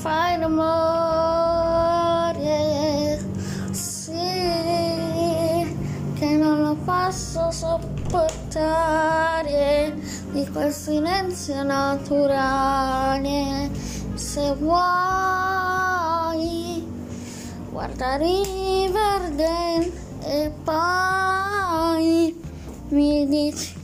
fai l'amore Sì, che non lo posso sopportare di quel silenzio naturale. Se vuoi, guarda Riverdale e poi mi dici.